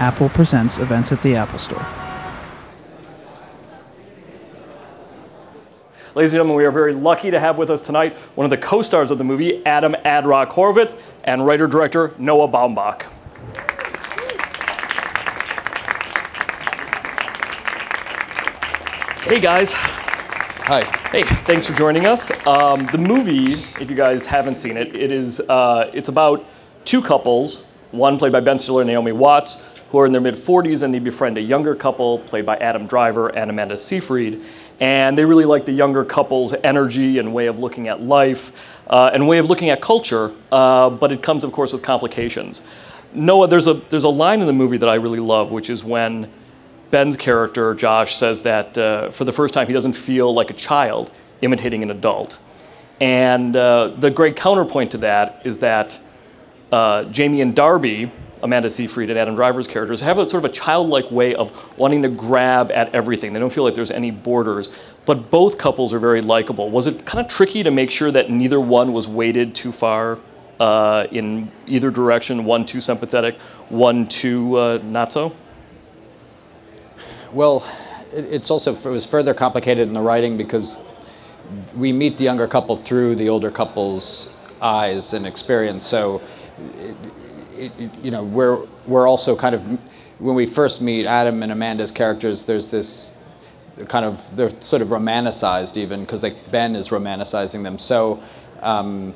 Apple Presents events at the Apple Store. Ladies and gentlemen, we are very lucky to have with us tonight one of the co stars of the movie, Adam Ad-Rock Horovitz, and writer director Noah Baumbach. Hey guys. Hi. Hey, thanks for joining us. Um, the movie, if you guys haven't seen it, it is uh, it's about two couples, one played by Ben Stiller and Naomi Watts, who are in their mid 40s and they befriend a younger couple played by Adam Driver and Amanda Seyfried. And they really like the younger couple's energy and way of looking at life uh, and way of looking at culture, uh, but it comes, of course, with complications. Noah, there's a, there's a line in the movie that I really love, which is when Ben's character, Josh, says that uh, for the first time he doesn't feel like a child imitating an adult. And uh, the great counterpoint to that is that uh, Jamie and Darby, Amanda Seyfried and Adam Driver's characters, have a sort of a childlike way of wanting to grab at everything. They don't feel like there's any borders. But both couples are very likable. Was it kind of tricky to make sure that neither one was weighted too far uh, in either direction? One too sympathetic, one too uh, not so? Well, it, it's also it was further complicated in the writing because we meet the younger couple through the older couple's eyes and experience. So, it, you know, we're we're also kind of when we first meet Adam and Amanda's characters. There's this kind of they're sort of romanticized even because like Ben is romanticizing them. So. Um,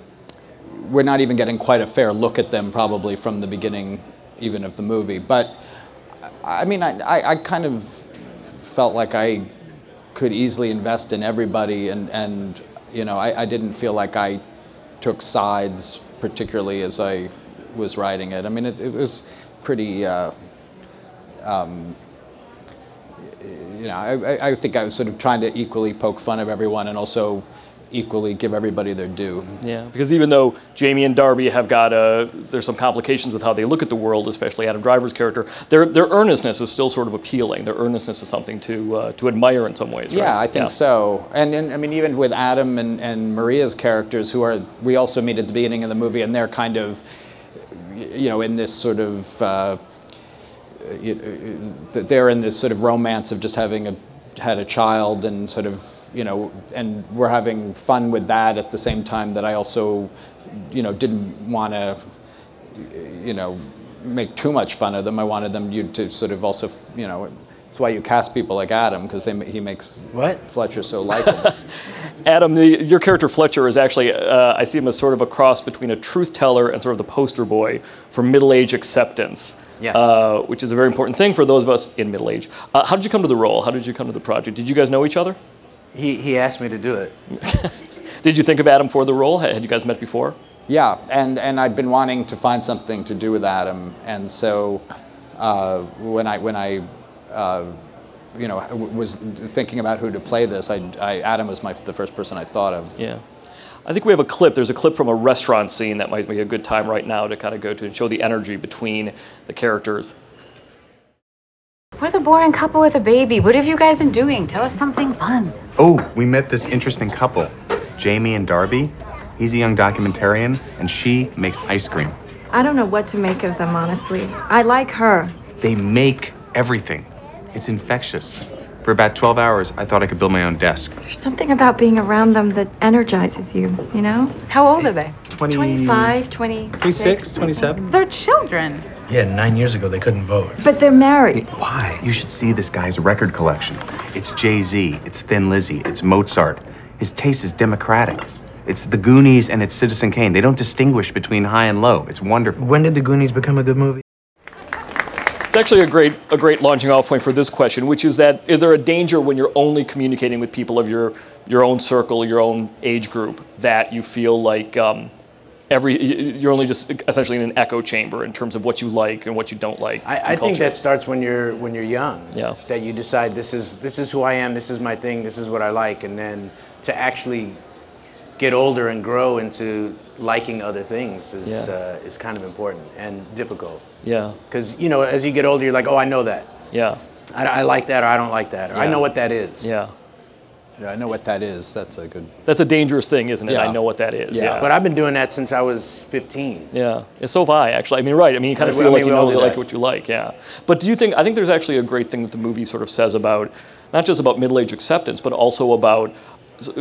we're not even getting quite a fair look at them probably from the beginning even of the movie but i mean i, I, I kind of felt like I could easily invest in everybody, and and you know I, I didn't feel like I took sides particularly as I was writing it. I mean, it, it was pretty. Uh, um, you know, I, I think I was sort of trying to equally poke fun of everyone and also equally give everybody their due. Yeah, because even though Jamie and Darby have got a, there's some complications with how they look at the world, especially Adam Driver's character. Their their earnestness is still sort of appealing. Their earnestness is something to uh, to admire in some ways. Yeah. I think yeah. so. And, and I mean, even with Adam and, and Maria's characters, who are we also meet at the beginning of the movie, and they're kind of, you know, in this sort of. Uh, they're in this sort of romance of just having a had a child and sort of you know, and we're having fun with that at the same time that I also, you know, didn't want to, you know, make too much fun of them. I wanted them to sort of also, you know, that's why you cast people like Adam because he makes what Fletcher so likable. Adam, the, your character Fletcher is actually uh, I see him as sort of a cross between a truth teller and sort of the poster boy for middle age acceptance. Yeah. Uh, which is a very important thing for those of us in middle age. Uh, how did you come to the role? How did you come to the project? Did you guys know each other? He, he asked me to do it. Did you think of Adam for the role? Had you guys met before? Yeah, and, and I'd been wanting to find something to do with Adam, and so uh, when I when I uh, you know was thinking about who to play this, I, I, Adam was my the first person I thought of. Yeah. I think we have a clip. There's a clip from a restaurant scene that might be a good time right now to kind of go to and show the energy between the characters. We're the boring couple with a baby. What have you guys been doing? Tell us something fun. Oh, we met this interesting couple, Jamie and Darby. He's a young documentarian, and she makes ice cream. I don't know what to make of them, honestly. I like her. They make everything. It's infectious. For about 12 hours, I thought I could build my own desk. There's something about being around them that energizes you, you know? How old are they? 20... 25, 26. 26, 27. They're children. Yeah, nine years ago they couldn't vote. But they're married. Why? You should see this guy's record collection. It's Jay Z, it's Thin Lizzy, it's Mozart. His taste is democratic. It's the Goonies and it's Citizen Kane. They don't distinguish between high and low. It's wonderful. When did the Goonies become a good movie? It's actually a great a great launching off point for this question, which is that is there a danger when you're only communicating with people of your your own circle, your own age group, that you feel like um, every you're only just essentially in an echo chamber in terms of what you like and what you don't like. I, I think that starts when you're when you're young. Yeah. That you decide this is this is who I am, this is my thing, this is what I like, and then to actually get older and grow into liking other things is Yeah. uh, is kind of important and difficult. Yeah, Because you know, as you get older, you're like, oh, I know that. yeah, I, I like that, or I don't like that, or I know what that is. yeah. Yeah, I know what that is. That's a good. That's a dangerous thing, isn't it? Yeah. I know what that is. Yeah. Yeah. But I've been doing that since I was 15. Yeah, yeah, so have I actually. I mean, right. I mean, you kind of I feel mean, like you know do like what you like, yeah. But do you think? I think there's actually a great thing that the movie sort of says about not just about middle age acceptance, but also about uh,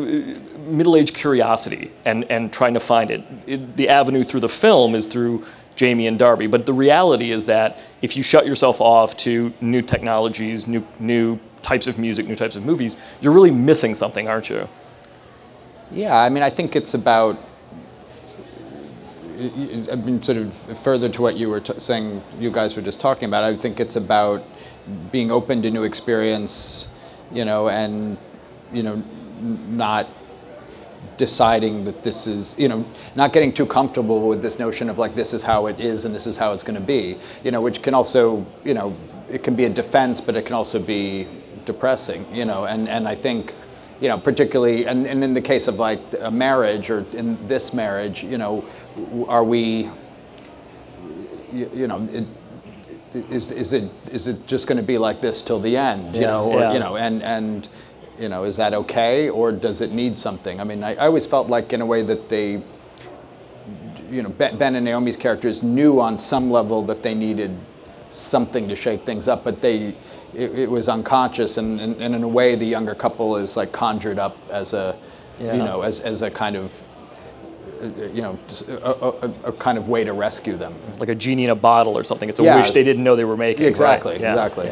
middle age curiosity and and trying to find it. it. The avenue through the film is through Jamie and Darby, but the reality is that if you shut yourself off to new technologies, new new types of music, new types of movies, you're really missing something, aren't you? Yeah, I mean, I think it's about. I sort of further to what you were t- saying, you guys were just talking about. I think it's about being open to new experience, you know, and you know, not deciding that this is, you know, not getting too comfortable with this notion of like this is how it is and this is how it's going to be, you know, which can also, you know, it can be a defense, but it can also be depressing, you know, and and I think you know, particularly, and, and in the case of like a marriage or in this marriage, you know, are we, you, you know, it, is, is it is it just going to be like this till the end, you Yeah, know, or yeah. you know, and and you know, is that okay, or does it need something? I mean, I, I always felt like in a way that they, you know, Ben and Naomi's characters knew on some level that they needed something to shake things up, but they, it, it was unconscious, and, and, and in a way, the younger couple is like conjured up as a, Yeah. you know, as, as a kind of, you know, a, a, a- kind of way to rescue them. like a genie in a bottle or something. It's a Yeah. wish they didn't know they were making. right? Exactly, Yeah, exactly.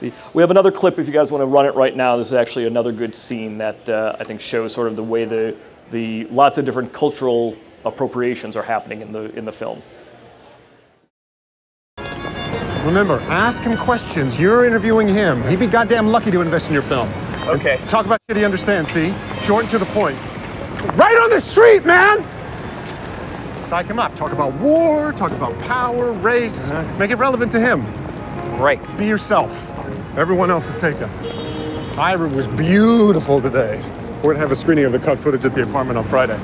Yeah. The, we have another clip if you guys want to run it right now. This is actually another good scene that uh, I think shows sort of the way the the lots of different cultural appropriations are happening in the in the film. Remember, ask him questions. You're interviewing him. He'd be goddamn lucky to invest in your film. Okay. Talk about shit he understands, see? Short and to the point. Right on the street, man! Psych him up. Talk about war, talk about power, race. Make it relevant to him. Right. Be yourself. Everyone else is taken. Ira was beautiful today. We're gonna have a screening of the cut footage at the apartment on Friday.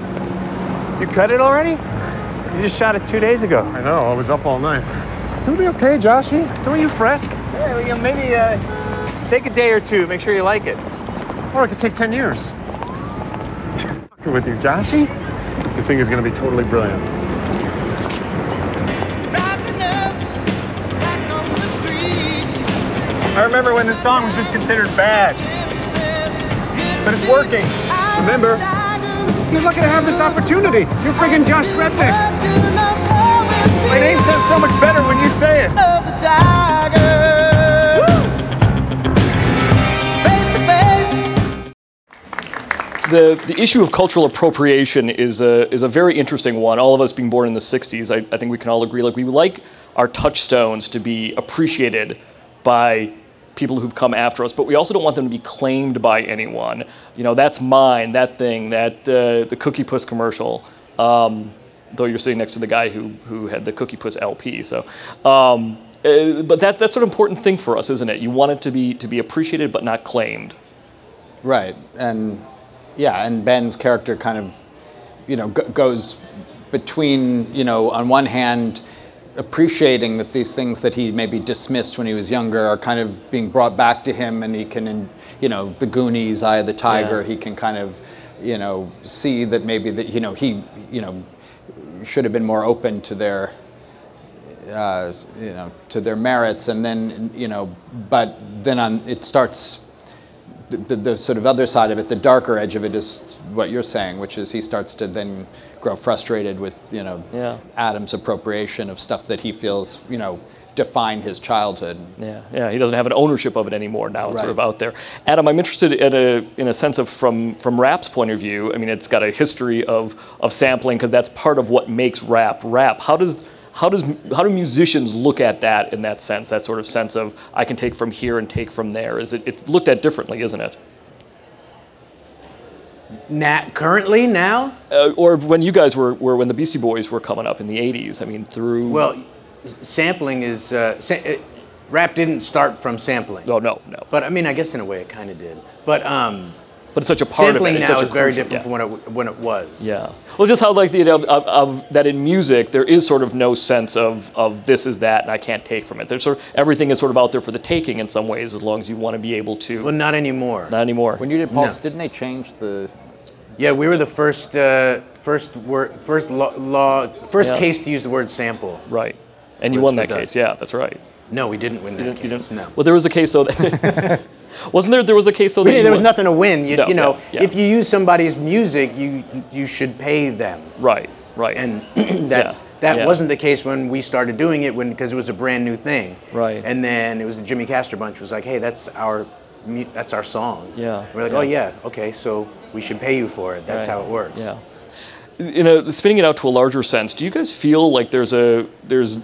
You cut it already? You just shot it two days ago. I know, I was up all night. It'll be okay, Joshy. Don't you fret. Yeah, well, you know, maybe uh, take a day or two. Make sure you like it. Or it could take 10 years. With you, Joshy. The thing is gonna be totally brilliant. I remember when this song was just considered bad. But it's working. Remember, he's lucky to have this opportunity. You're friggin' Josh Srebnick. My name sounds so much better when you say it. The, the issue of cultural appropriation is a, is a very interesting one. All of us being born in the 60s, I, I think we can all agree, like we like our touchstones to be appreciated by people who've come after us, but we also don't want them to be claimed by anyone. You know, that's mine, that thing, that uh, the Cookie Puss commercial. Um, though you're sitting next to the guy who, who had the Cookie Puss LP. So, um, uh, but that, that's an important thing for us, isn't it? You want it to be, to be appreciated but not claimed. Right, and yeah, and Ben's character kind of, you know, go- goes between, you know, on one hand, appreciating that these things that he maybe dismissed when he was younger are kind of being brought back to him, and he can, in- you know, the Goonies, Eye of the Tiger, Yeah. he can kind of, you know, see that maybe that you know he, you know, should have been more open to their uh, you know, to their merits, and then you know, but then on it starts. The, the, the sort of other side of it, the darker edge of it, is what you're saying, which is he starts to then grow frustrated with you know Yeah. Adam's appropriation of stuff that he feels you know define his childhood. Yeah, yeah, he doesn't have an ownership of it anymore. Now it's sort of out there. Adam, I'm interested in a in a sense of from from rap's point of view. I mean, it's got a history of of sampling because that's part of what makes rap rap. How does how does how do musicians look at that in that sense? That sort of sense of I can take from here and take from there. Is it it's looked at differently, isn't it? Na- currently, now, Uh, or when you guys were, were when the Beastie Boys were coming up in the '80s. I mean, through well, sampling is uh, sa- uh, rap didn't start from sampling. oh no no But I mean, I guess in a way it kind of did. But um, but it's such a part Sampling of it. It's now is very different yeah. from when it when it was. Yeah. Well, just how like the idea of, of, of that in music, there is sort of no sense of of this is that, and I can't take from it. There's sort of everything is sort of out there for the taking in some ways, as long as you want to be able to. Well, not anymore. Not anymore. When you did Pulse, No. didn't they change the? Yeah, we were the first uh, first word first law, law first Yeah. case to use the word sample. right. And you Which won that case. Yeah, that's right. No, we didn't win that You didn't, you case. didn't- No. Well, there was a case though. That wasn't there? There was a case So We that didn't- you there was nothing to win. You, No, you know, yeah, yeah. if you use somebody's music, you you should pay them. Right. Right. And that's Yeah, that wasn't the case when we started doing it when because it was a brand new thing. Right. And then it was the Jimmy Castor bunch was like, hey, that's our that's our song. Yeah, We're like, oh yeah, okay, so we should pay you for it. That's Right. how it works. Yeah. You know, spinning it out to a larger sense, do you guys feel like there's a there's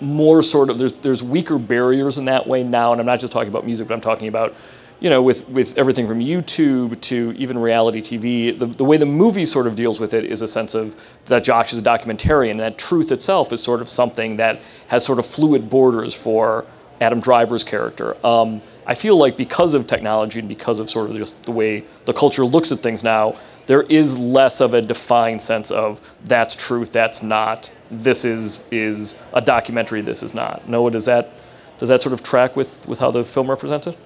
more sort of there's there's weaker barriers in that way now, and I'm not just talking about music, but I'm talking about you know with with everything from YouTube to even reality TV. The the way the movie sort of deals with it is a sense of that Josh is a documentarian, and that truth itself is sort of something that has sort of fluid borders for Adam Driver's character. Um, I feel like because of technology and because of sort of just the way the culture looks at things now, there is less of a defined sense of that's truth, that's not. This is is a documentary. This is not. Noah, does that does that sort of track with with how the film represents it?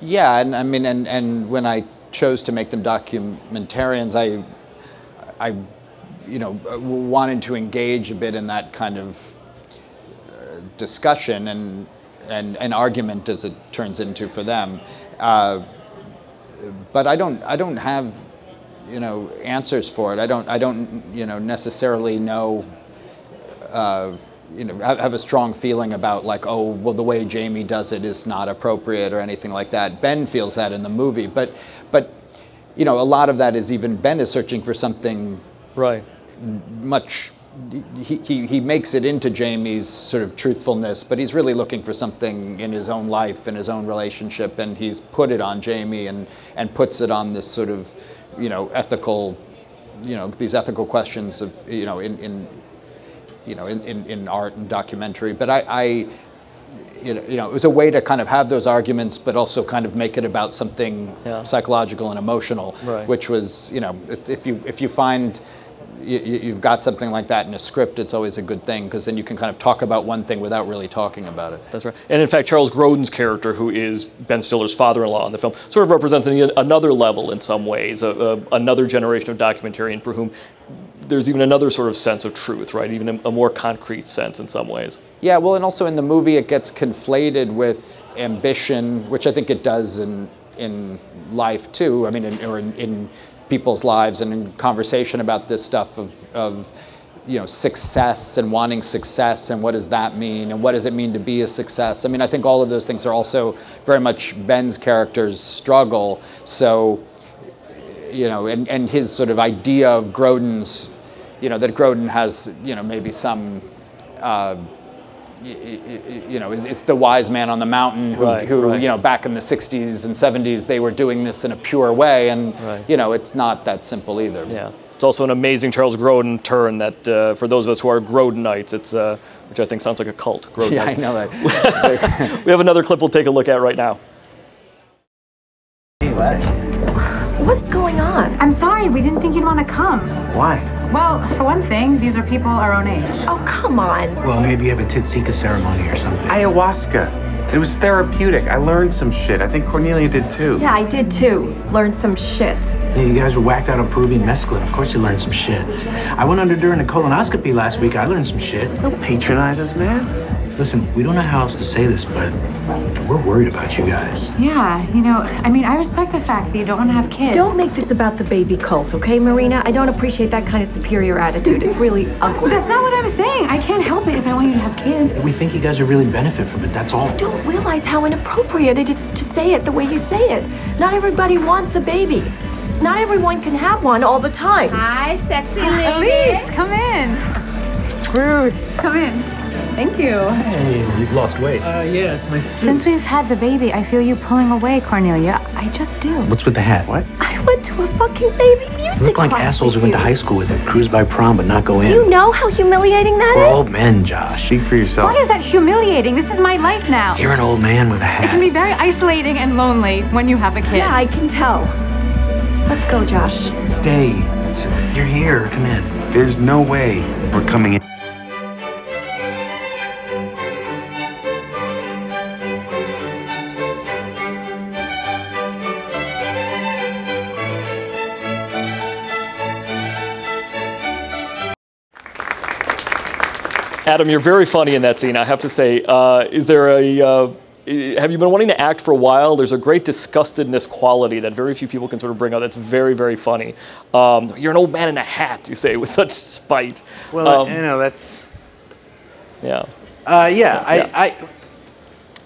Yeah, and I mean, and, and when I chose to make them documentarians, I, I, you know, wanted to engage a bit in that kind of uh, discussion and, and and argument as it turns into for them. Uh, but I don't I don't have you know answers for it. I don't I don't you know necessarily know uh, you know have, have a strong feeling about like oh well the way Jamie does it is not appropriate or anything like that. Ben feels that in the movie, but but you know a lot of that is even Ben is searching for something Right. much he, he, he makes it into Jamie's sort of truthfulness, but he's really looking for something in his own life and his own relationship, and he's put it on Jamie and, and puts it on this sort of, you know, ethical, you know, these ethical questions of, you know, in, in you know, in, in, in art and documentary. But I, I you know, you know, it was a way to kind of have those arguments, but also kind of make it about something Yeah. psychological and emotional, Right. which was, you know, if you if you find you, you've got something like that in a script, it's always a good thing because then you can kind of talk about one thing without really talking about it. That's right. And in fact, Charles Grodin's character, who is Ben Stiller's father-in-law in the film, sort of represents another level in some ways, a, a, another generation of documentarian for whom there's even another sort of sense of truth, right? Even a, more concrete sense in some ways. Yeah, well, and also in the movie, it gets conflated with ambition, which I think it does in in life too. I mean, in, or in, in people's lives and in conversation about this stuff of of you know success and wanting success and what does that mean and what does it mean to be a success. I mean, I think all of those things are also very much Ben's character's struggle. So you know, and, and his sort of idea of Grodin's, you know, that Grodin has, you know, maybe some, uh, you know, is, is the wise man on the mountain who, Right, who right. you know, back in the 60s and 70s, they were doing this in a pure way. And, Right. you know, it's not that simple either. Yeah. It's also an amazing Charles Grodin turn that, uh, for those of us who are Grodinites, it's, uh, which I think sounds like a cult. Grodinite. Yeah, I know that. We have another clip we'll take a look at right now. What's going on? I'm sorry, we didn't think you'd want to come. Why? Well, for one thing, these are people our own age. Oh, come on. Well, maybe you have a Titsika ceremony or something. Ayahuasca. It was therapeutic. I learned some shit. I think Cornelia did too. Yeah, I did too. Learned some shit. Yeah, you guys were whacked out on Peruvian mescaline. Of course you learned some shit. I went under during a colonoscopy last week. I learned some shit. Don't patronize us, man. Listen, we don't know how else to say this, but we're worried about you guys. Yeah, you know, I mean, I respect the fact that you don't want to have kids. Don't make this about the baby cult, okay, Marina? I don't appreciate that kind of superior attitude. It's really ugly. That's not what I'm saying. I can't help it if I want you to have kids. We think you guys would really benefit from it, that's all. don't realize how inappropriate it is to say it the way you say it. Not everybody wants a baby. Not everyone can have one all the time. Hi, sexy ah, Elise, come in. Bruce, come in. Thank you. Hey, you've lost weight. Uh, yeah, it's my Since we've had the baby, I feel you pulling away, Cornelia. I just do. What's with the hat? What? I went to a fucking baby music You look like class assholes who with went to high school with it, cruise by prom but not go in. Do you know how humiliating that We're is? old men, Josh. Speak for yourself. Why is that humiliating? This is my life now. You're an old man with a hat. It can be very isolating and lonely when you have a kid. Yeah, I can tell. Let's go, Josh. Stay. You're here. Come in. There's no way we're coming in. Adam, you're very funny in that scene. I have to say. Uh, is there a uh, have you been wanting to act for a while? There's a great disgustedness quality that very few people can sort of bring out. That's very, very funny. Um, you're an old man in a hat, you say, with such spite. Well, Um, you know that's. yeah. Uh, yeah, I, I.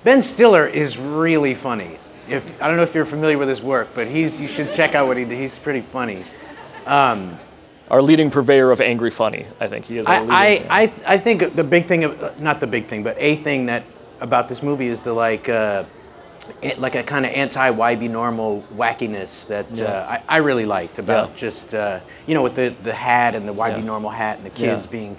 Ben Stiller is really funny. If I don't know if you're familiar with his work, but he's you should check out what he did. He's pretty funny. Um, Our leading purveyor of angry funny, I think he is. I, I, I, I think the big thing, of, not the big thing, but a thing that about this movie is the like, uh, it, like a kind of anti-YB normal wackiness that Yeah. uh, I, I really liked about Yeah. just uh, you know with the the hat and the YB Yeah. normal hat and the kids being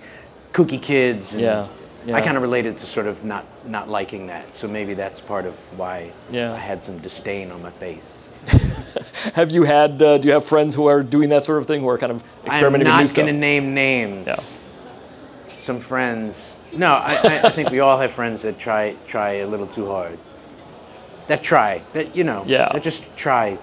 kooky kids. And Yeah. I kind of related to sort of not not liking that, so maybe that's part of why Yeah. I had some disdain on my face. have you had? Uh, do you have friends who are doing that sort of thing, who are kind of I'm experimenting with new not going to name names. Yeah. Some friends. No, I, I, I think we all have friends that try try a little too hard. That try. That you know. Yeah. That just try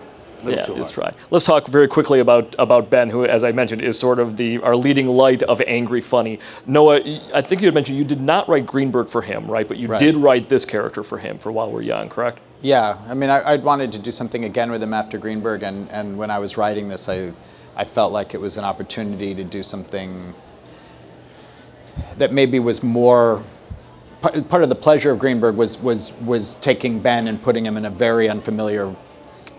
yeah, let's try. Let's talk very quickly about about Ben, who, as I mentioned, is sort of the our leading light of angry funny. Noah, I think you had mentioned you did not write Greenberg for him, right? But you Right. did write this character for him for While We're Young, correct? Yeah, I mean, I, I'd wanted to do something again with him after Greenberg, and, and when I was writing this, I, I felt like it was an opportunity to do something that maybe was more. Part, of the pleasure of Greenberg was, was, was taking Ben and putting him in a very unfamiliar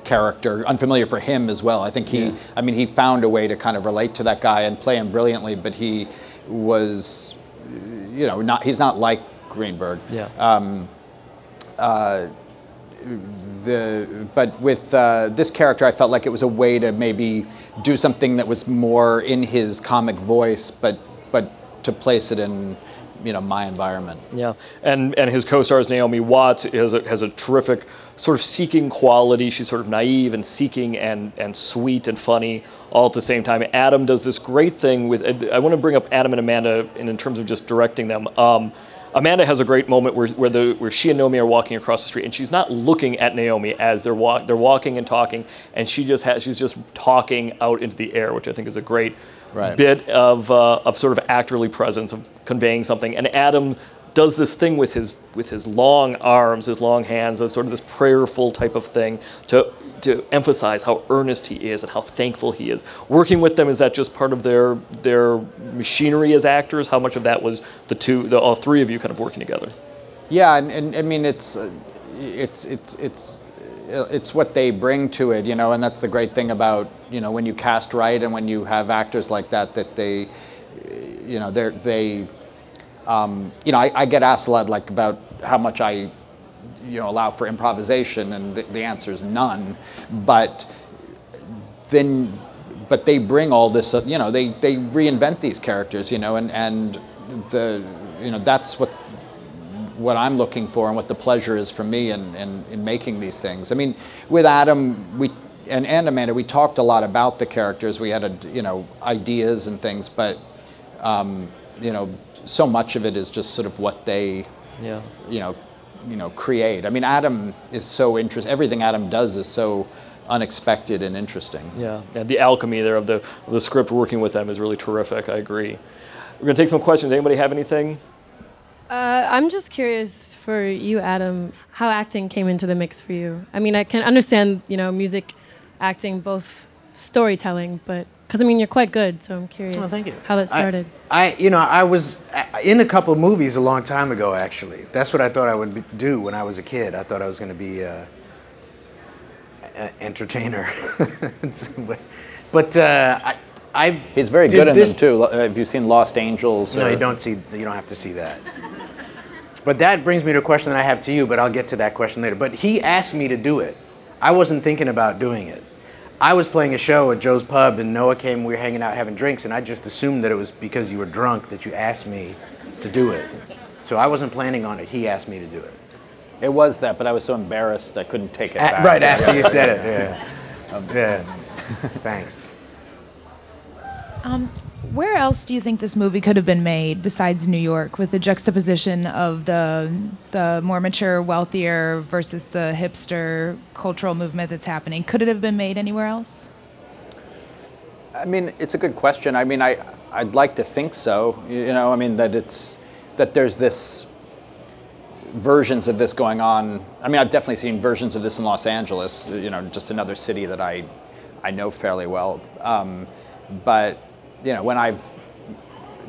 character, unfamiliar for him as well. I think he, I mean, he found a way to kind of relate to that guy and play him brilliantly, but he was, you know, not, he's not like Greenberg. Yeah. Um, uh, the but with uh, this character, I felt like it was a way to maybe do something that was more in his comic voice, but but to place it in you know my environment. Yeah, and and his co-stars Naomi Watts has a, has a terrific sort of seeking quality. She's sort of naive and seeking and and sweet and funny all at the same time. Adam does this great thing with. I want to bring up Adam and Amanda in, in terms of just directing them. Um, Amanda has a great moment where, where, the, where she and Naomi are walking across the street, and she's not looking at Naomi as they're walk, they're walking and talking, and she just has she's just talking out into the air, which I think is a great Right. bit of, uh, of sort of actorly presence of conveying something. And Adam does this thing with his with his long arms, his long hands, of sort of this prayerful type of thing to to emphasize how earnest he is and how thankful he is. Working with them is that just part of their their machinery as actors? How much of that was the two, the all three of you kind of working together? Yeah, and, and I mean it's uh, it's it's it's it's what they bring to it, you know, and that's the great thing about you know when you cast right and when you have actors like that that they, you know, they're they, um, you know, I, I get asked a lot like about how much I, you know, allow for improvisation, and the, the answer is none, but then but they bring all this uh, you know they they reinvent these characters you know and and the you know that's what what I'm looking for and what the pleasure is for me in, in, in making these things. I mean, with Adam, we and, and Amanda, we talked a lot about the characters. We had a, you know ideas and things, but um, you know so much of it is just sort of what they Yeah. you know you know create. I mean, Adam is so interesting. Everything Adam does is so unexpected and interesting. Yeah, yeah. The alchemy there of the of the script working with them is really terrific. I agree. We're gonna take some questions. Anybody have anything? Uh, I'm just curious for you, Adam, how acting came into the mix for you. I mean, I can understand, you know, music, acting, both storytelling, but because I mean, you're quite good, so I'm curious Oh, thank you. how that started. I, you know, I was uh, in a couple of movies a long time ago. Actually, that's what I thought I would do when I was a kid. I thought I was going to be a, a entertainer in some way. But uh, I, I He's very good in this- them too. Lo- uh, Have you seen Lost Angels? No, or- you don't see. You don't have to see that. But that brings me to a question that I have to you. But I'll get to that question later. But he asked me to do it. I wasn't thinking about doing it. I was playing a show at Joe's Pub, and Noah came. We were hanging out having drinks, and I just assumed that it was because you were drunk that you asked me to do it. So I wasn't planning on it. He asked me to do it. It was that, but I was so embarrassed I couldn't take it A- back. right after you said it. Yeah. Yeah. Thanks. Um, where else do you think this movie could have been made besides New York, with the juxtaposition of the the more mature, wealthier versus the hipster cultural movement that's happening? Could it have been made anywhere else? I mean, it's a good question. I mean, I I'd like to think so. You know, I mean that it's that there's this versions of this going on. I mean, I've definitely seen versions of this in Los Angeles. You know, just another city that I I know fairly well. Um, but you know, when I've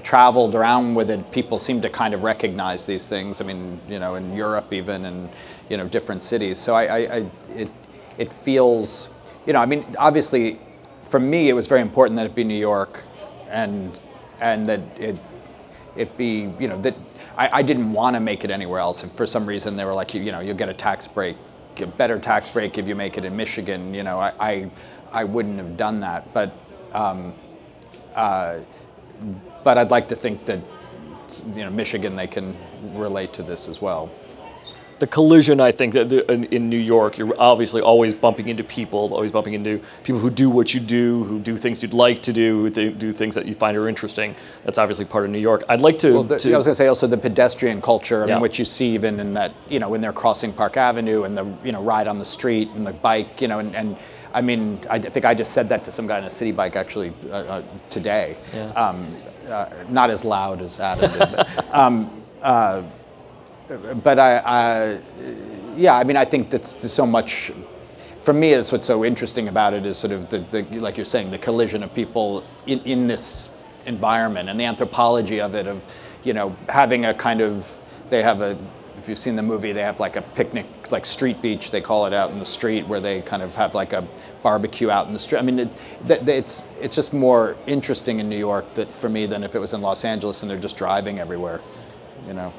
traveled around with it, people seem to kind of recognize these things. I mean, you know, in Europe even, and you know, different cities. So I, I, I it it feels, you know, I mean, obviously, for me, it was very important that it be New York, and and that it it be, you know, that I, I didn't want to make it anywhere else. If for some reason they were like, you, you know, you'll get a tax break, a better tax break if you make it in Michigan. You know, I I, I wouldn't have done that, but. Um, uh, but I'd like to think that you know Michigan they can relate to this as well. The collision, I think, that the, in, in New York, you're obviously always bumping into people, always bumping into people who do what you do, who do things you'd like to do, who th- do things that you find are interesting. That's obviously part of New York. I'd like to. Well, the, to I was going to say also the pedestrian culture, I Yeah. mean, which you see even in that, you know, when they're crossing Park Avenue and the, you know, ride on the street and the bike, you know, and, and I mean, I think I just said that to some guy on a city bike actually uh, uh, today. Yeah. Um, uh, not as loud as Adam did, but, um, uh, but I, I, yeah, I mean, I think that's so much. For me, that's what's so interesting about it is sort of the, the like you're saying, the collision of people in, in this environment and the anthropology of it, of you know having a kind of they have a. If you've seen the movie, they have like a picnic, like street beach, they call it out in the street, where they kind of have like a barbecue out in the street. I mean, it, it's it's just more interesting in New York that for me than if it was in Los Angeles and they're just driving everywhere, you know.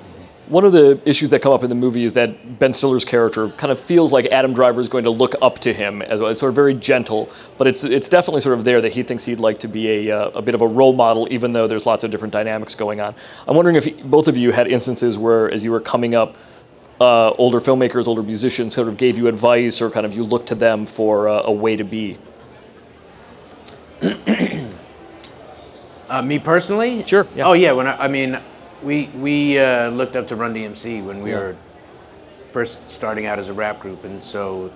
One of the issues that come up in the movie is that Ben Stiller's character kind of feels like Adam Driver is going to look up to him as well. It's sort of very gentle, but it's it's definitely sort of there that he thinks he'd like to be a, uh, a bit of a role model, even though there's lots of different dynamics going on. I'm wondering if both of you had instances where, as you were coming up, uh, older filmmakers, older musicians sort of gave you advice, or kind of you looked to them for uh, a way to be. Uh, me personally? Sure. Yeah. Oh yeah. When I, I mean, we we uh, looked up to Run DMC when we Yeah. were first starting out as a rap group, and so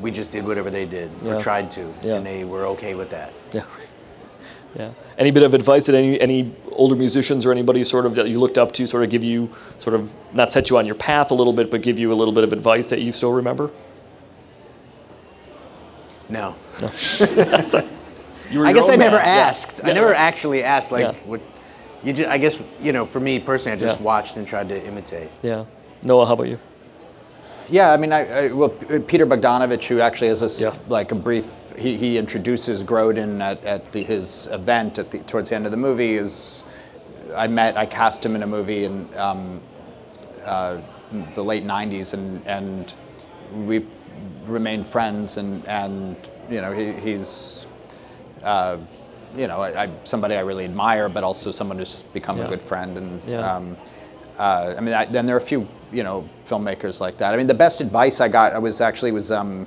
we just did whatever they did Yeah. or tried to, Yeah. and they were okay with that. Yeah. Yeah. Any bit of advice that any any older musicians or anybody sort of that you looked up to sort of give you sort of not set you on your path a little bit, but give you a little bit of advice that you still remember? No. You were I guess I never man. Yeah. asked. I Yeah. never actually asked like Yeah. what. You just, I guess you know, for me personally, I just Yeah. watched and tried to imitate. Yeah. Noah, how about you? Yeah, I mean, I, I well, Peter Bogdanovich, who actually has Yeah. like a brief, he, he introduces Grodin at, at the, his event at the, towards the end of the movie. Is I met, I cast him in a movie in um, uh, the late '90s, and and we remained friends, and and you know he, he's. Uh, you know, I, I, somebody I really admire, but also someone who's just become Yeah. a good friend. And Yeah. um, uh, I mean, I, then there are a few, you know, filmmakers like that. I mean, the best advice I got I was actually was um,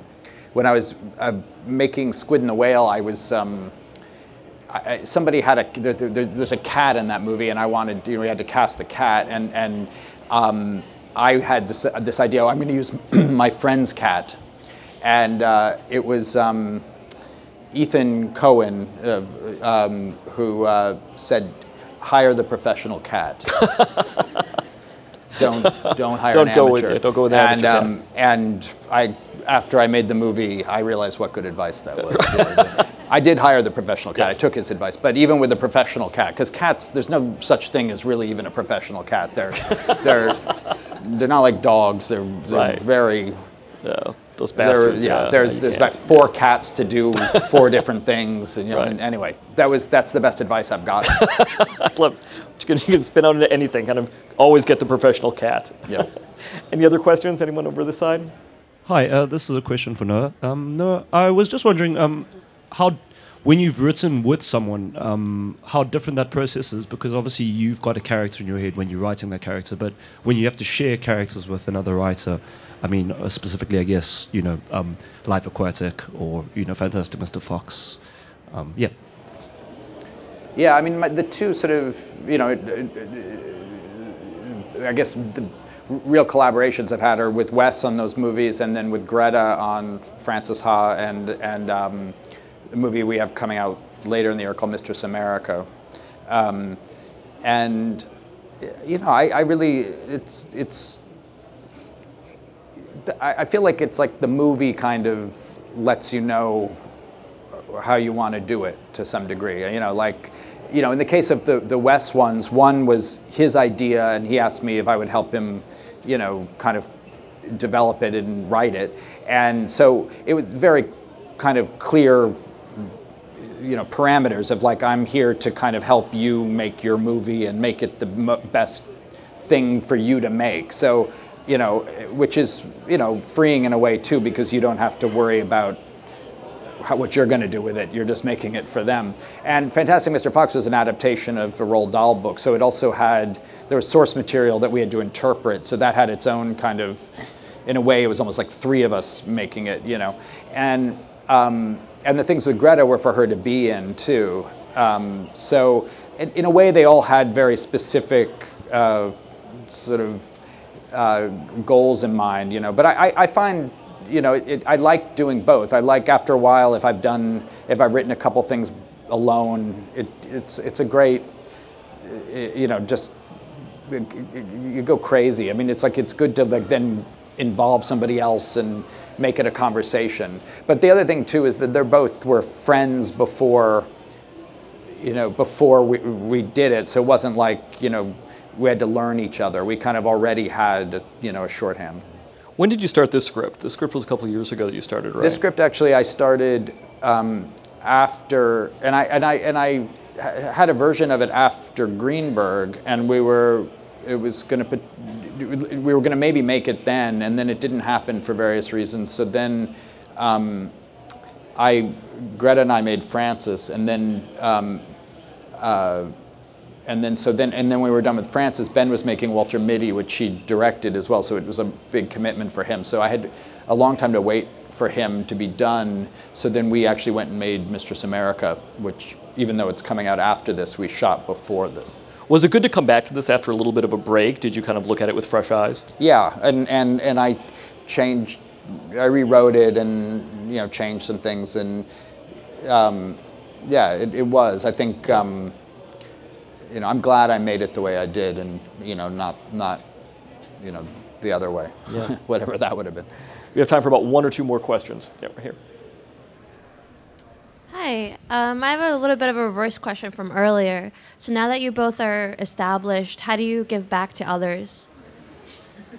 when I was uh, making Squid and the Whale. I was um, I, somebody had a there, there, there's a cat in that movie, and I wanted you know we had to cast the cat, and and um, I had this this idea. Oh, I'm going to use my friend's cat, and uh, it was. Um, Ethan Coen, uh, um, who uh, said, "Hire the professional cat. don't don't hire Don't an go with amateur." it. Don't go with the and, amateur um, and I, after I made the movie, I realized what good advice that was. I did hire the professional cat. I took his advice, but even with the professional cat, because cats, there's no such thing as really even a professional cat. They're they're they're not like dogs. They're, they're Right. very Yeah, those there- bastards. yeah, yeah, there's there's can't. about four cats to do four different things, and you know. Right. And anyway, that was that's the best advice I've got. I love. You can, you can spin out into anything. Kind of always get the professional cat. Yeah. Any other questions? Anyone over this side? Hi, uh, this is a question for Noah. Um, Noah, I was just wondering um, how, when you've written with someone, um, how different that process is because obviously you've got a character in your head when you're writing that character, but when you have to share characters with another writer, I mean, uh, specifically, I guess, you know, um, Life Aquatic or, you know, Fantastic Mr. Fox. Um, yeah. Yeah, I mean, the two sort of, you know, I guess the real collaborations I've had are with Wes on those movies, and then with Greta on Frances Ha, and and um, the movie we have coming out later in the year called Mistress America, um, and you know, I, I really, it's it's. I feel like it's like the movie kind of lets you know how you want to do it to some degree. You know, like, you know, in the case of the the Wes ones, one was his idea, and he asked me if I would help him, you know, kind of develop it and write it. And so it was very kind of clear, you know, parameters of like I'm here to kind of help you make your movie and make it the best thing for you to make. So, you know, which is you know freeing in a way too because you don't have to worry about how, what you're going to do with it. You're just making it for them. And Fantastic Mr. Fox was an adaptation of a Roald Dahl book, so it also had there was source material that we had to interpret. So that had its own kind of, in a way, it was almost like three of us making it, you know. And um, and the things with Greta were for her to be in too. Um, so in, in, a way, they all had very specific uh, sort of uh, goals in mind, you know. But I, I find you know, it, I like doing both. I like after a while if I've done, if I've written a couple things alone, it, it's it's a great, you know, just you go crazy. I mean, it's like it's good to like then involve somebody else and make it a conversation. But the other thing too is that they're both were friends before, you know, before we we did it. So it wasn't like you know we had to learn each other. We kind of already had you know a shorthand. When did you start this script? The script was a couple of years ago that you started, right? This script actually I started um, after, and I and I and I had a version of it after Greenberg, and we were it was going to we were going to maybe make it then, and then it didn't happen for various reasons. So then. Um, I, Greta and I made Frances, and then um, uh, and then so then and then we were done with Frances. Ben was making Walter Mitty, which he directed as well. So it was a big commitment for him. So I had a long time to wait for him to be done. So then we actually went and made Mistress America, which even though it's coming out after this, we shot before this. Was it good to come back to this after a little bit of a break? Did you kind of look at it with fresh eyes? Yeah, and and and I changed, I rewrote it and you know changed some things and um, yeah, it, it was. I think. Um, you know, I'm glad I made it the way I did, and you know, not not, you know, the other way. Yeah. Whatever that would have been. We have time for about one or two more questions. Yeah, we're here. Hi, um, I have a little bit of a reverse question from earlier. So now that you both are established, how do you give back to others?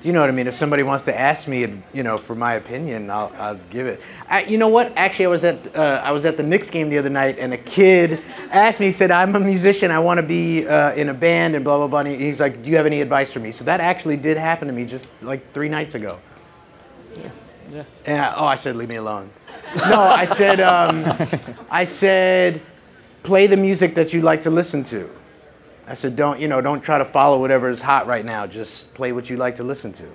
You know what I mean? If somebody wants to ask me, you know, for my opinion, I'll, I'll give it. I, you know what? Actually, I was at uh, I was at the Knicks game the other night, and a kid asked me. He said, "I'm a musician. I want to be uh, in a band," and blah blah blah. And he's like, "Do you have any advice for me?" So that actually did happen to me just like three nights ago. Yeah. Yeah. And, oh, I said, "Leave me alone." no, I said, um, I said, play the music that you like to listen to. I said, don't, you know, don't try to follow whatever is hot right now. Just play what you like to listen to.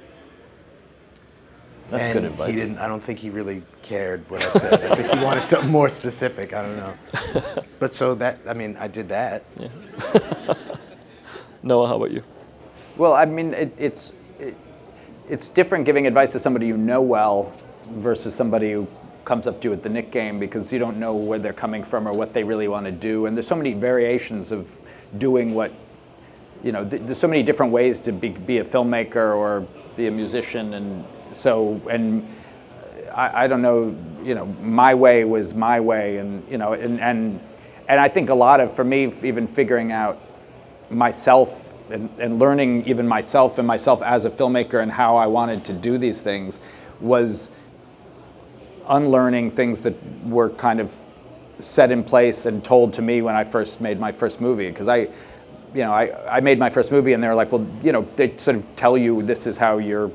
That's and good advice. He didn't, I don't think he really cared what I said. I think he wanted something more specific. I don't know. But so that, I mean, I did that. Yeah. Noah, how about you? Well, I mean, it, it's it, it's different giving advice to somebody you know well versus somebody who comes up to you at the Knick game because you don't know where they're coming from or what they really want to do. And there's so many variations of doing what, you know, th- there's so many different ways to be, be a filmmaker or be a musician. And so, and I, I don't know, you know, my way was my way. And, you know, and, and, and I think a lot of, for me, even figuring out myself and, and learning even myself and myself as a filmmaker and how I wanted to do these things was unlearning things that were kind of set in place and told to me when I first made my first movie. Because I, you know, I, I made my first movie and they're like, well, you know, they sort of tell you this is how you're,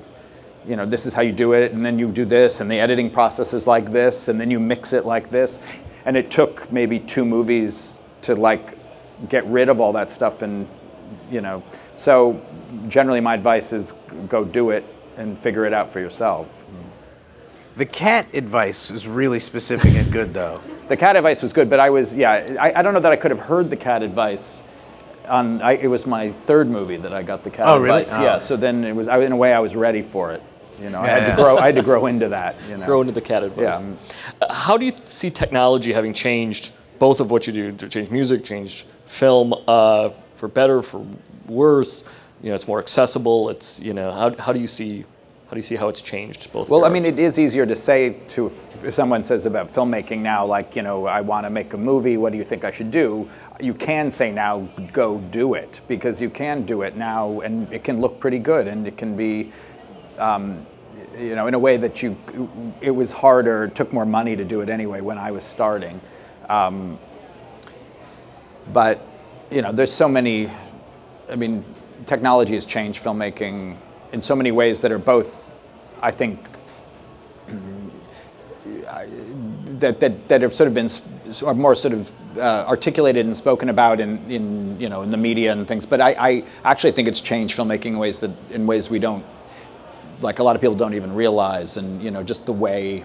you know, this is how you do it, and then you do this, and the editing process is like this, and then you mix it like this. and it took maybe two movies to like get rid of all that stuff and you know so generally my advice is go do it and figure it out for yourself The cat advice is really specific and good, though. The cat advice was good but i was yeah i, I don't know that i could have heard the cat advice on I, it was my third movie that i got the cat Oh, really? advice Oh. yeah so then it was I, in a way i was ready for it you know i had Yeah. to grow i had to grow into that you know Grow into the cat advice. Yeah. Uh, How do you see technology having changed both of what you do to change music, change film, uh, for better, for worse? You know, it's more accessible. It's you know, how, how do you see do you see how it's changed both? Well, I mean, it is easier to say to if, someone says about filmmaking now, like you know, I want to make a movie. What do you think I should do? You can say now, go do it because you can do it now, and it can look pretty good, and it can be. Um, you know, in a way that you, it was harder, it took more money to do it anyway when I was starting. Um, but, you know, there's so many, I mean, technology has changed filmmaking in so many ways that are both, I think, that, that, that have sort of been or more sort of uh, articulated and spoken about in, in you know in the media and things. But I, I actually think it's changed filmmaking in ways that in ways we don't like a lot of people don't even realize and you know just the way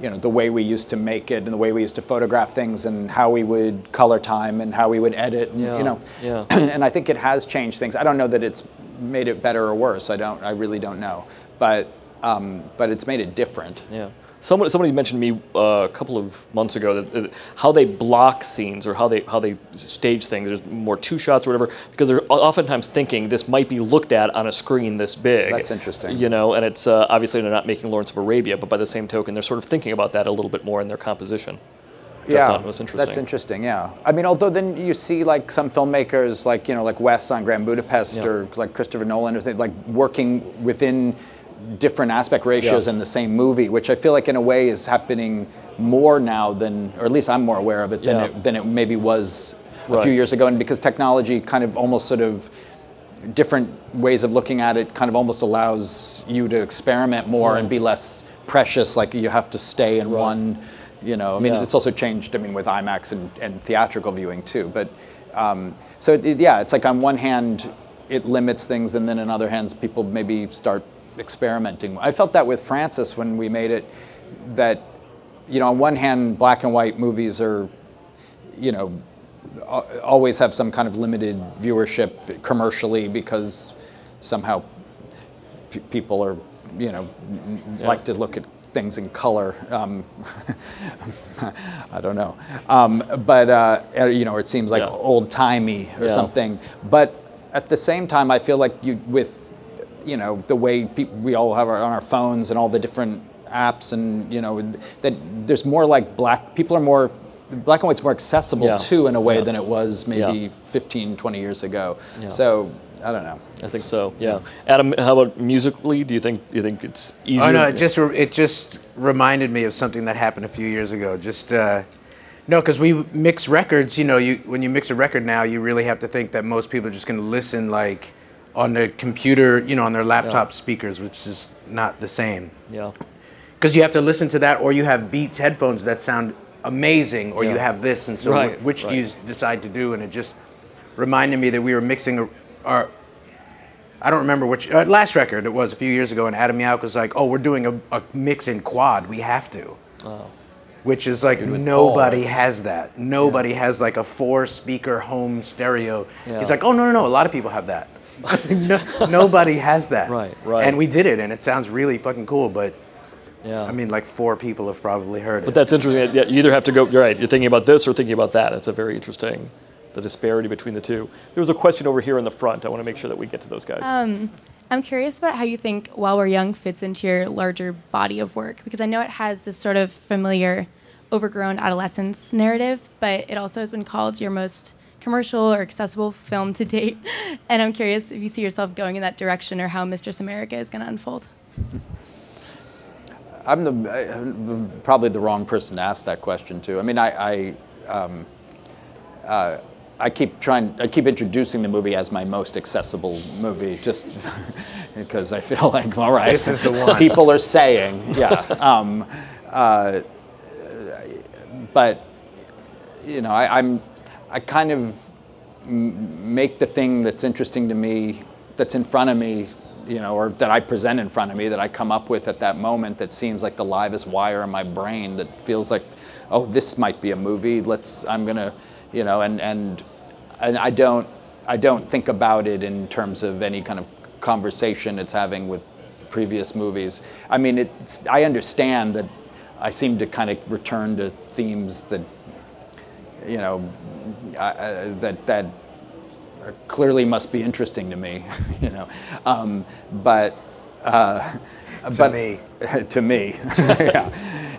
you know the way we used to make it and the way we used to photograph things and how we would color time and how we would edit and, Yeah, you know yeah. and I think it has changed things. I don't know that it's made it better or worse. I don't. I really don't know. But um, but it's made it different. Yeah. Somebody, somebody mentioned to me uh, a couple of months ago that, that how they block scenes or how they how they stage things. There's more two shots or whatever because they're oftentimes thinking this might be looked at on a screen this big. That's interesting. You know, and it's uh, obviously they're not making Lawrence of Arabia, but by the same token, they're sort of thinking about that a little bit more in their composition. yeah, interesting. that's interesting. Yeah, I mean, although then you see like some filmmakers, like you know, like Wes on Grand Budapest, Yeah. or like Christopher Nolan, or like working within different aspect ratios Yeah. in the same movie, which I feel like in a way is happening more now than, or at least I'm more aware of it than Yeah. it, than it maybe was a Right. few years ago, and because technology kind of almost sort of different ways of looking at it kind of almost allows you to experiment more and be less precious like you have to stay in one you know i mean it's also changed i mean with imax and, and theatrical viewing too but um, so it, it- yeah it's like on one hand it limits things and then on other hands people maybe start experimenting i felt that with Frances when we made it that you know on one hand black and white movies are you know always have some kind of limited viewership commercially because somehow p- people are you know Yeah. like to look at things in color um, I don't know um, but uh, uh, you know it seems like Yeah. old timey or Yeah. something but at the same time I feel like you with you know the way peop we all have our, on our phones and all the different apps and you know that there's more like black people are more black and white's more accessible Yeah. too in a way Yeah. than it was maybe Yeah. 15 20 years ago Yeah. so i don't know I think so. Yeah. Adam, how about musically? Do you think do you think it's easier? Oh no! It just re- it just reminded me of something that happened a few years ago. Just uh, no, because we mix records. You know, you when you mix a record now, you really have to think that most people are just going to listen like on their computer, you know, on their laptop speakers, which is not the same. Yeah. Because you have to listen to that, or you have Beats headphones that sound amazing, or you have this, and so Right, which do you decide to do? And it just reminded me that we were mixing our. I don't remember which uh, last record it was a few years ago, and Adam Yauch was like, "Oh, we're doing a, a mix in quad. We have to." Oh. Which is like nobody Paul, has that. Nobody has like a four-speaker home stereo. Yeah. He's like, "Oh no, no, no! A lot of people have that. no, nobody has that." Right, right. And we did it, and it sounds really fucking cool. But Yeah. I mean, like four people have probably heard it. But that's interesting. Yeah, you either have to go. You're right. You're thinking about this or thinking about that. It's a very interesting, the disparity between the two. There was a question over here in the front. I want to make sure that we get to those guys. Um, I'm curious about how you think While We're Young fits into your larger body of work because I know it has this sort of familiar, overgrown adolescence narrative, but it also has been called your most commercial or accessible film to date. And I'm curious if you see yourself going in that direction or how Mistress America is going to unfold. I'm the I'm probably the wrong person to ask that question to. I mean, I I, um, uh, I keep trying. I keep introducing the movie as my most accessible movie, just because I feel like all right, This is the one. people are saying, yeah. Um, uh, but you know, I, I'm, I kind of make the thing that's interesting to me, that's in front of me, you know, or that I present in front of me, that I come up with at that moment, that seems like the livest wire in my brain, that feels like, oh, this might be a movie. Let's, I'm gonna, you know, and and and I don't, I don't think about it in terms of any kind of conversation it's having with previous movies. I mean, it's, I understand that I seem to kind of return to themes that, you know, I, I, that that clearly must be interesting to me, you know. Um, but uh, To but, me. to me, yeah.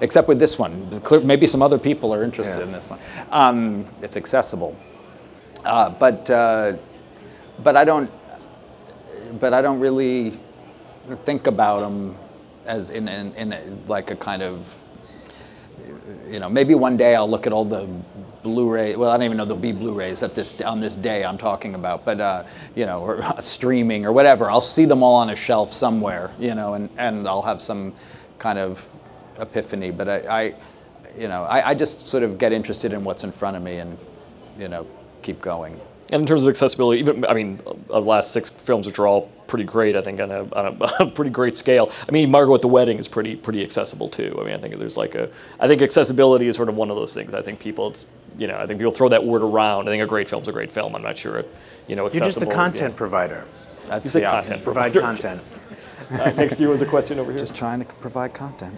Except with this one, maybe some other people are interested in this one. Um, it's accessible, uh, but uh, but I don't but I don't really think about them as in, in, in a, like a kind of you know maybe one day I'll look at all the Blu-ray well I don't even know there'll be Blu-rays at this on this day I'm talking about but uh, you know or streaming or whatever I'll see them all on a shelf somewhere you know and, and I'll have some kind of epiphany but I, I you know I, I just sort of get interested in what's in front of me and you know keep going. And in terms of accessibility, even I mean, uh, the last six films, which are all pretty great, I think on a, on a, a pretty great scale. I mean, Margot at the Wedding is pretty pretty accessible too. I mean, I think there's like a, I think accessibility is sort of one of those things. I think people, it's, you know, I think people throw that word around. I think a great film's a great film. I'm not sure if, you know, Accessible You're just a content yeah. provider. That's You said yeah. content Provide provider. content. Uh, next to you was a question over here. Just trying to provide content.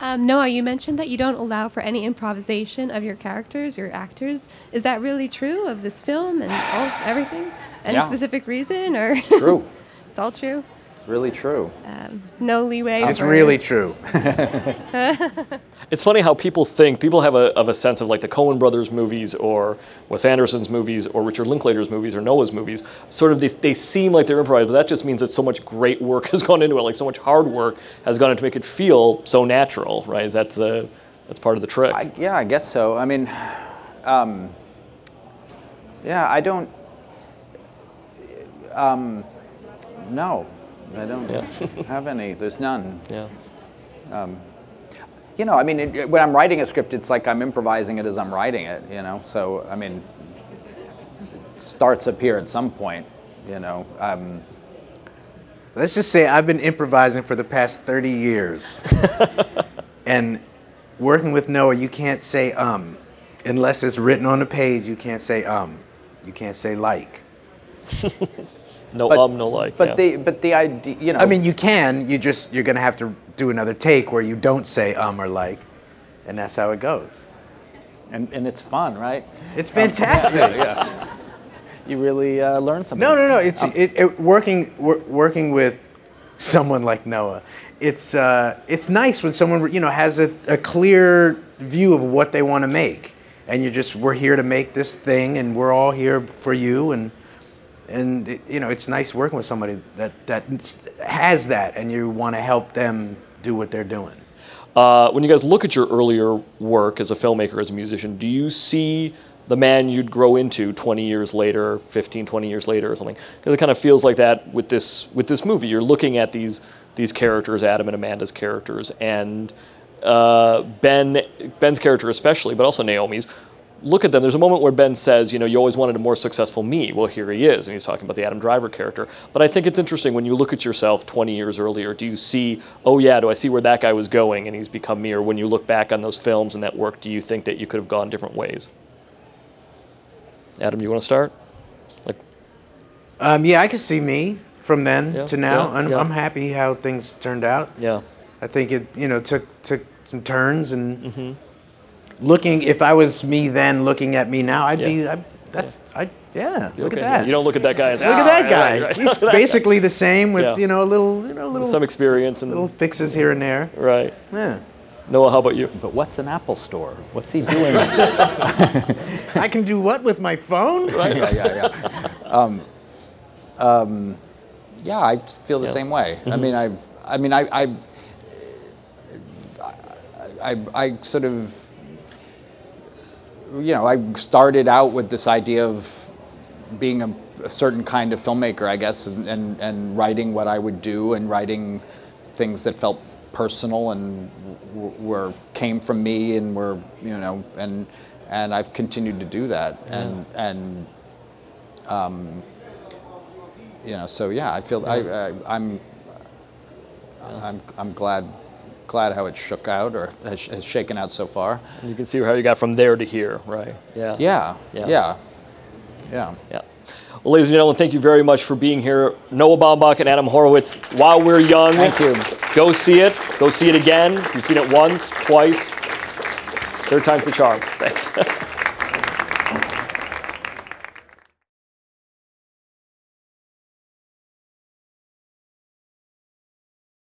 Um, Noah, you mentioned that you don't allow for any improvisation of your characters, your actors. Is that really true of this film and all everything? Any Yeah. specific reason, or True. it's all true? It's really true. Um, no leeway. It's for- really true. It's funny how people think people have a, of a sense of like the Coen Brothers movies or Wes Anderson's movies or Richard Linklater's movies or Noah's movies. Sort of they, they seem like they're improvised, but that just means that so much great work has gone into it. Like so much hard work has gone into to make it feel so natural, right? Is that the that's part of the trick? I, yeah, I guess so. I mean, um, yeah, I don't. Um, no, I don't have any. There's none. Yeah. Um, you know, I mean, it, when I'm writing a script, it's like I'm improvising it as I'm writing it. You know, so I mean, it starts up here at some point. You know. Um, Let's just say I've been improvising for the past 30 years. and working with Noah, you can't say um. Unless it's written on the page, you can't say um. You can't say like. no But- um, no like. but yeah. the but the idea, you know. I mean, you can. You just you're gonna have to do another take where you don't say um or like, and that's how it goes. and, and it's fun, right? It's Um, fantastic. yeah, yeah. You really uh, learn something. No, no, no. It's Um, it, it, working wor- working with someone like Noah. It's uh, it's nice when someone you know has a, a clear view of what they want to make, and you're just we're here to make this thing, and we're all here for you, and and it, you know it's nice working with somebody that that has that, and you want to help them do what they're doing. Uh, when you guys look at your earlier work as a filmmaker, as a musician, do you see the man you'd grow into 20 years later, 15, 20 years later, or something? Because it kind of feels like that with this with this movie. You're looking at these these characters, Adam and Amanda's characters, and uh, Ben Ben's character especially, but also Naomi's. Look at them. There's a moment where Ben says, "You know, you always wanted a more successful me." Well, here he is, and he's talking about the Adam Driver character. But I think it's interesting when you look at yourself 20 years earlier. Do you see, oh yeah, do I see where that guy was going, and he's become me? Or when you look back on those films and that work, do you think that you could have gone different ways? Adam, you want to start? Like, Um, yeah, I can see me from then Yeah, to now. yeah, I'm, yeah. I'm happy how things turned out. Yeah. I think it, you know, took took some turns and Mm-hmm. Looking. If I was me then, looking at me now, I'd Yeah. be. I, that's I. Yeah. Look okay. at that. You don't look at that guy as Look at "Ah, that guy. right, right." He's basically the same with Yeah. you know a little, you know, a little some experience and little fixes here and there. right. Yeah. Noah, how about you? But what's an Apple store? What's he doing? I can do what with my phone? yeah, yeah, yeah. Um, um, yeah, I just feel the Yeah. same way. I Mhm. mean, I, I mean, I, I, I, I sort of, you know, I started out with this idea of being a, a certain kind of filmmaker, I guess, and, and, and writing what I would do and writing things that felt personal and were came from me and were, you know, and and I've continued to do that, and and um, you know, so yeah, I feel I, I I'm I'm I'm glad glad how it shook out or has, has shaken out so far. You can see how you got from there to here, right? Yeah. Yeah, yeah, yeah. Yeah. Well, ladies and gentlemen, thank you very much for being here. Noah Baumbach and Adam Horovitz. While we're young, Thank you. Go see it. Go see it again. You've seen it once, twice. Third time's the charm. Thanks.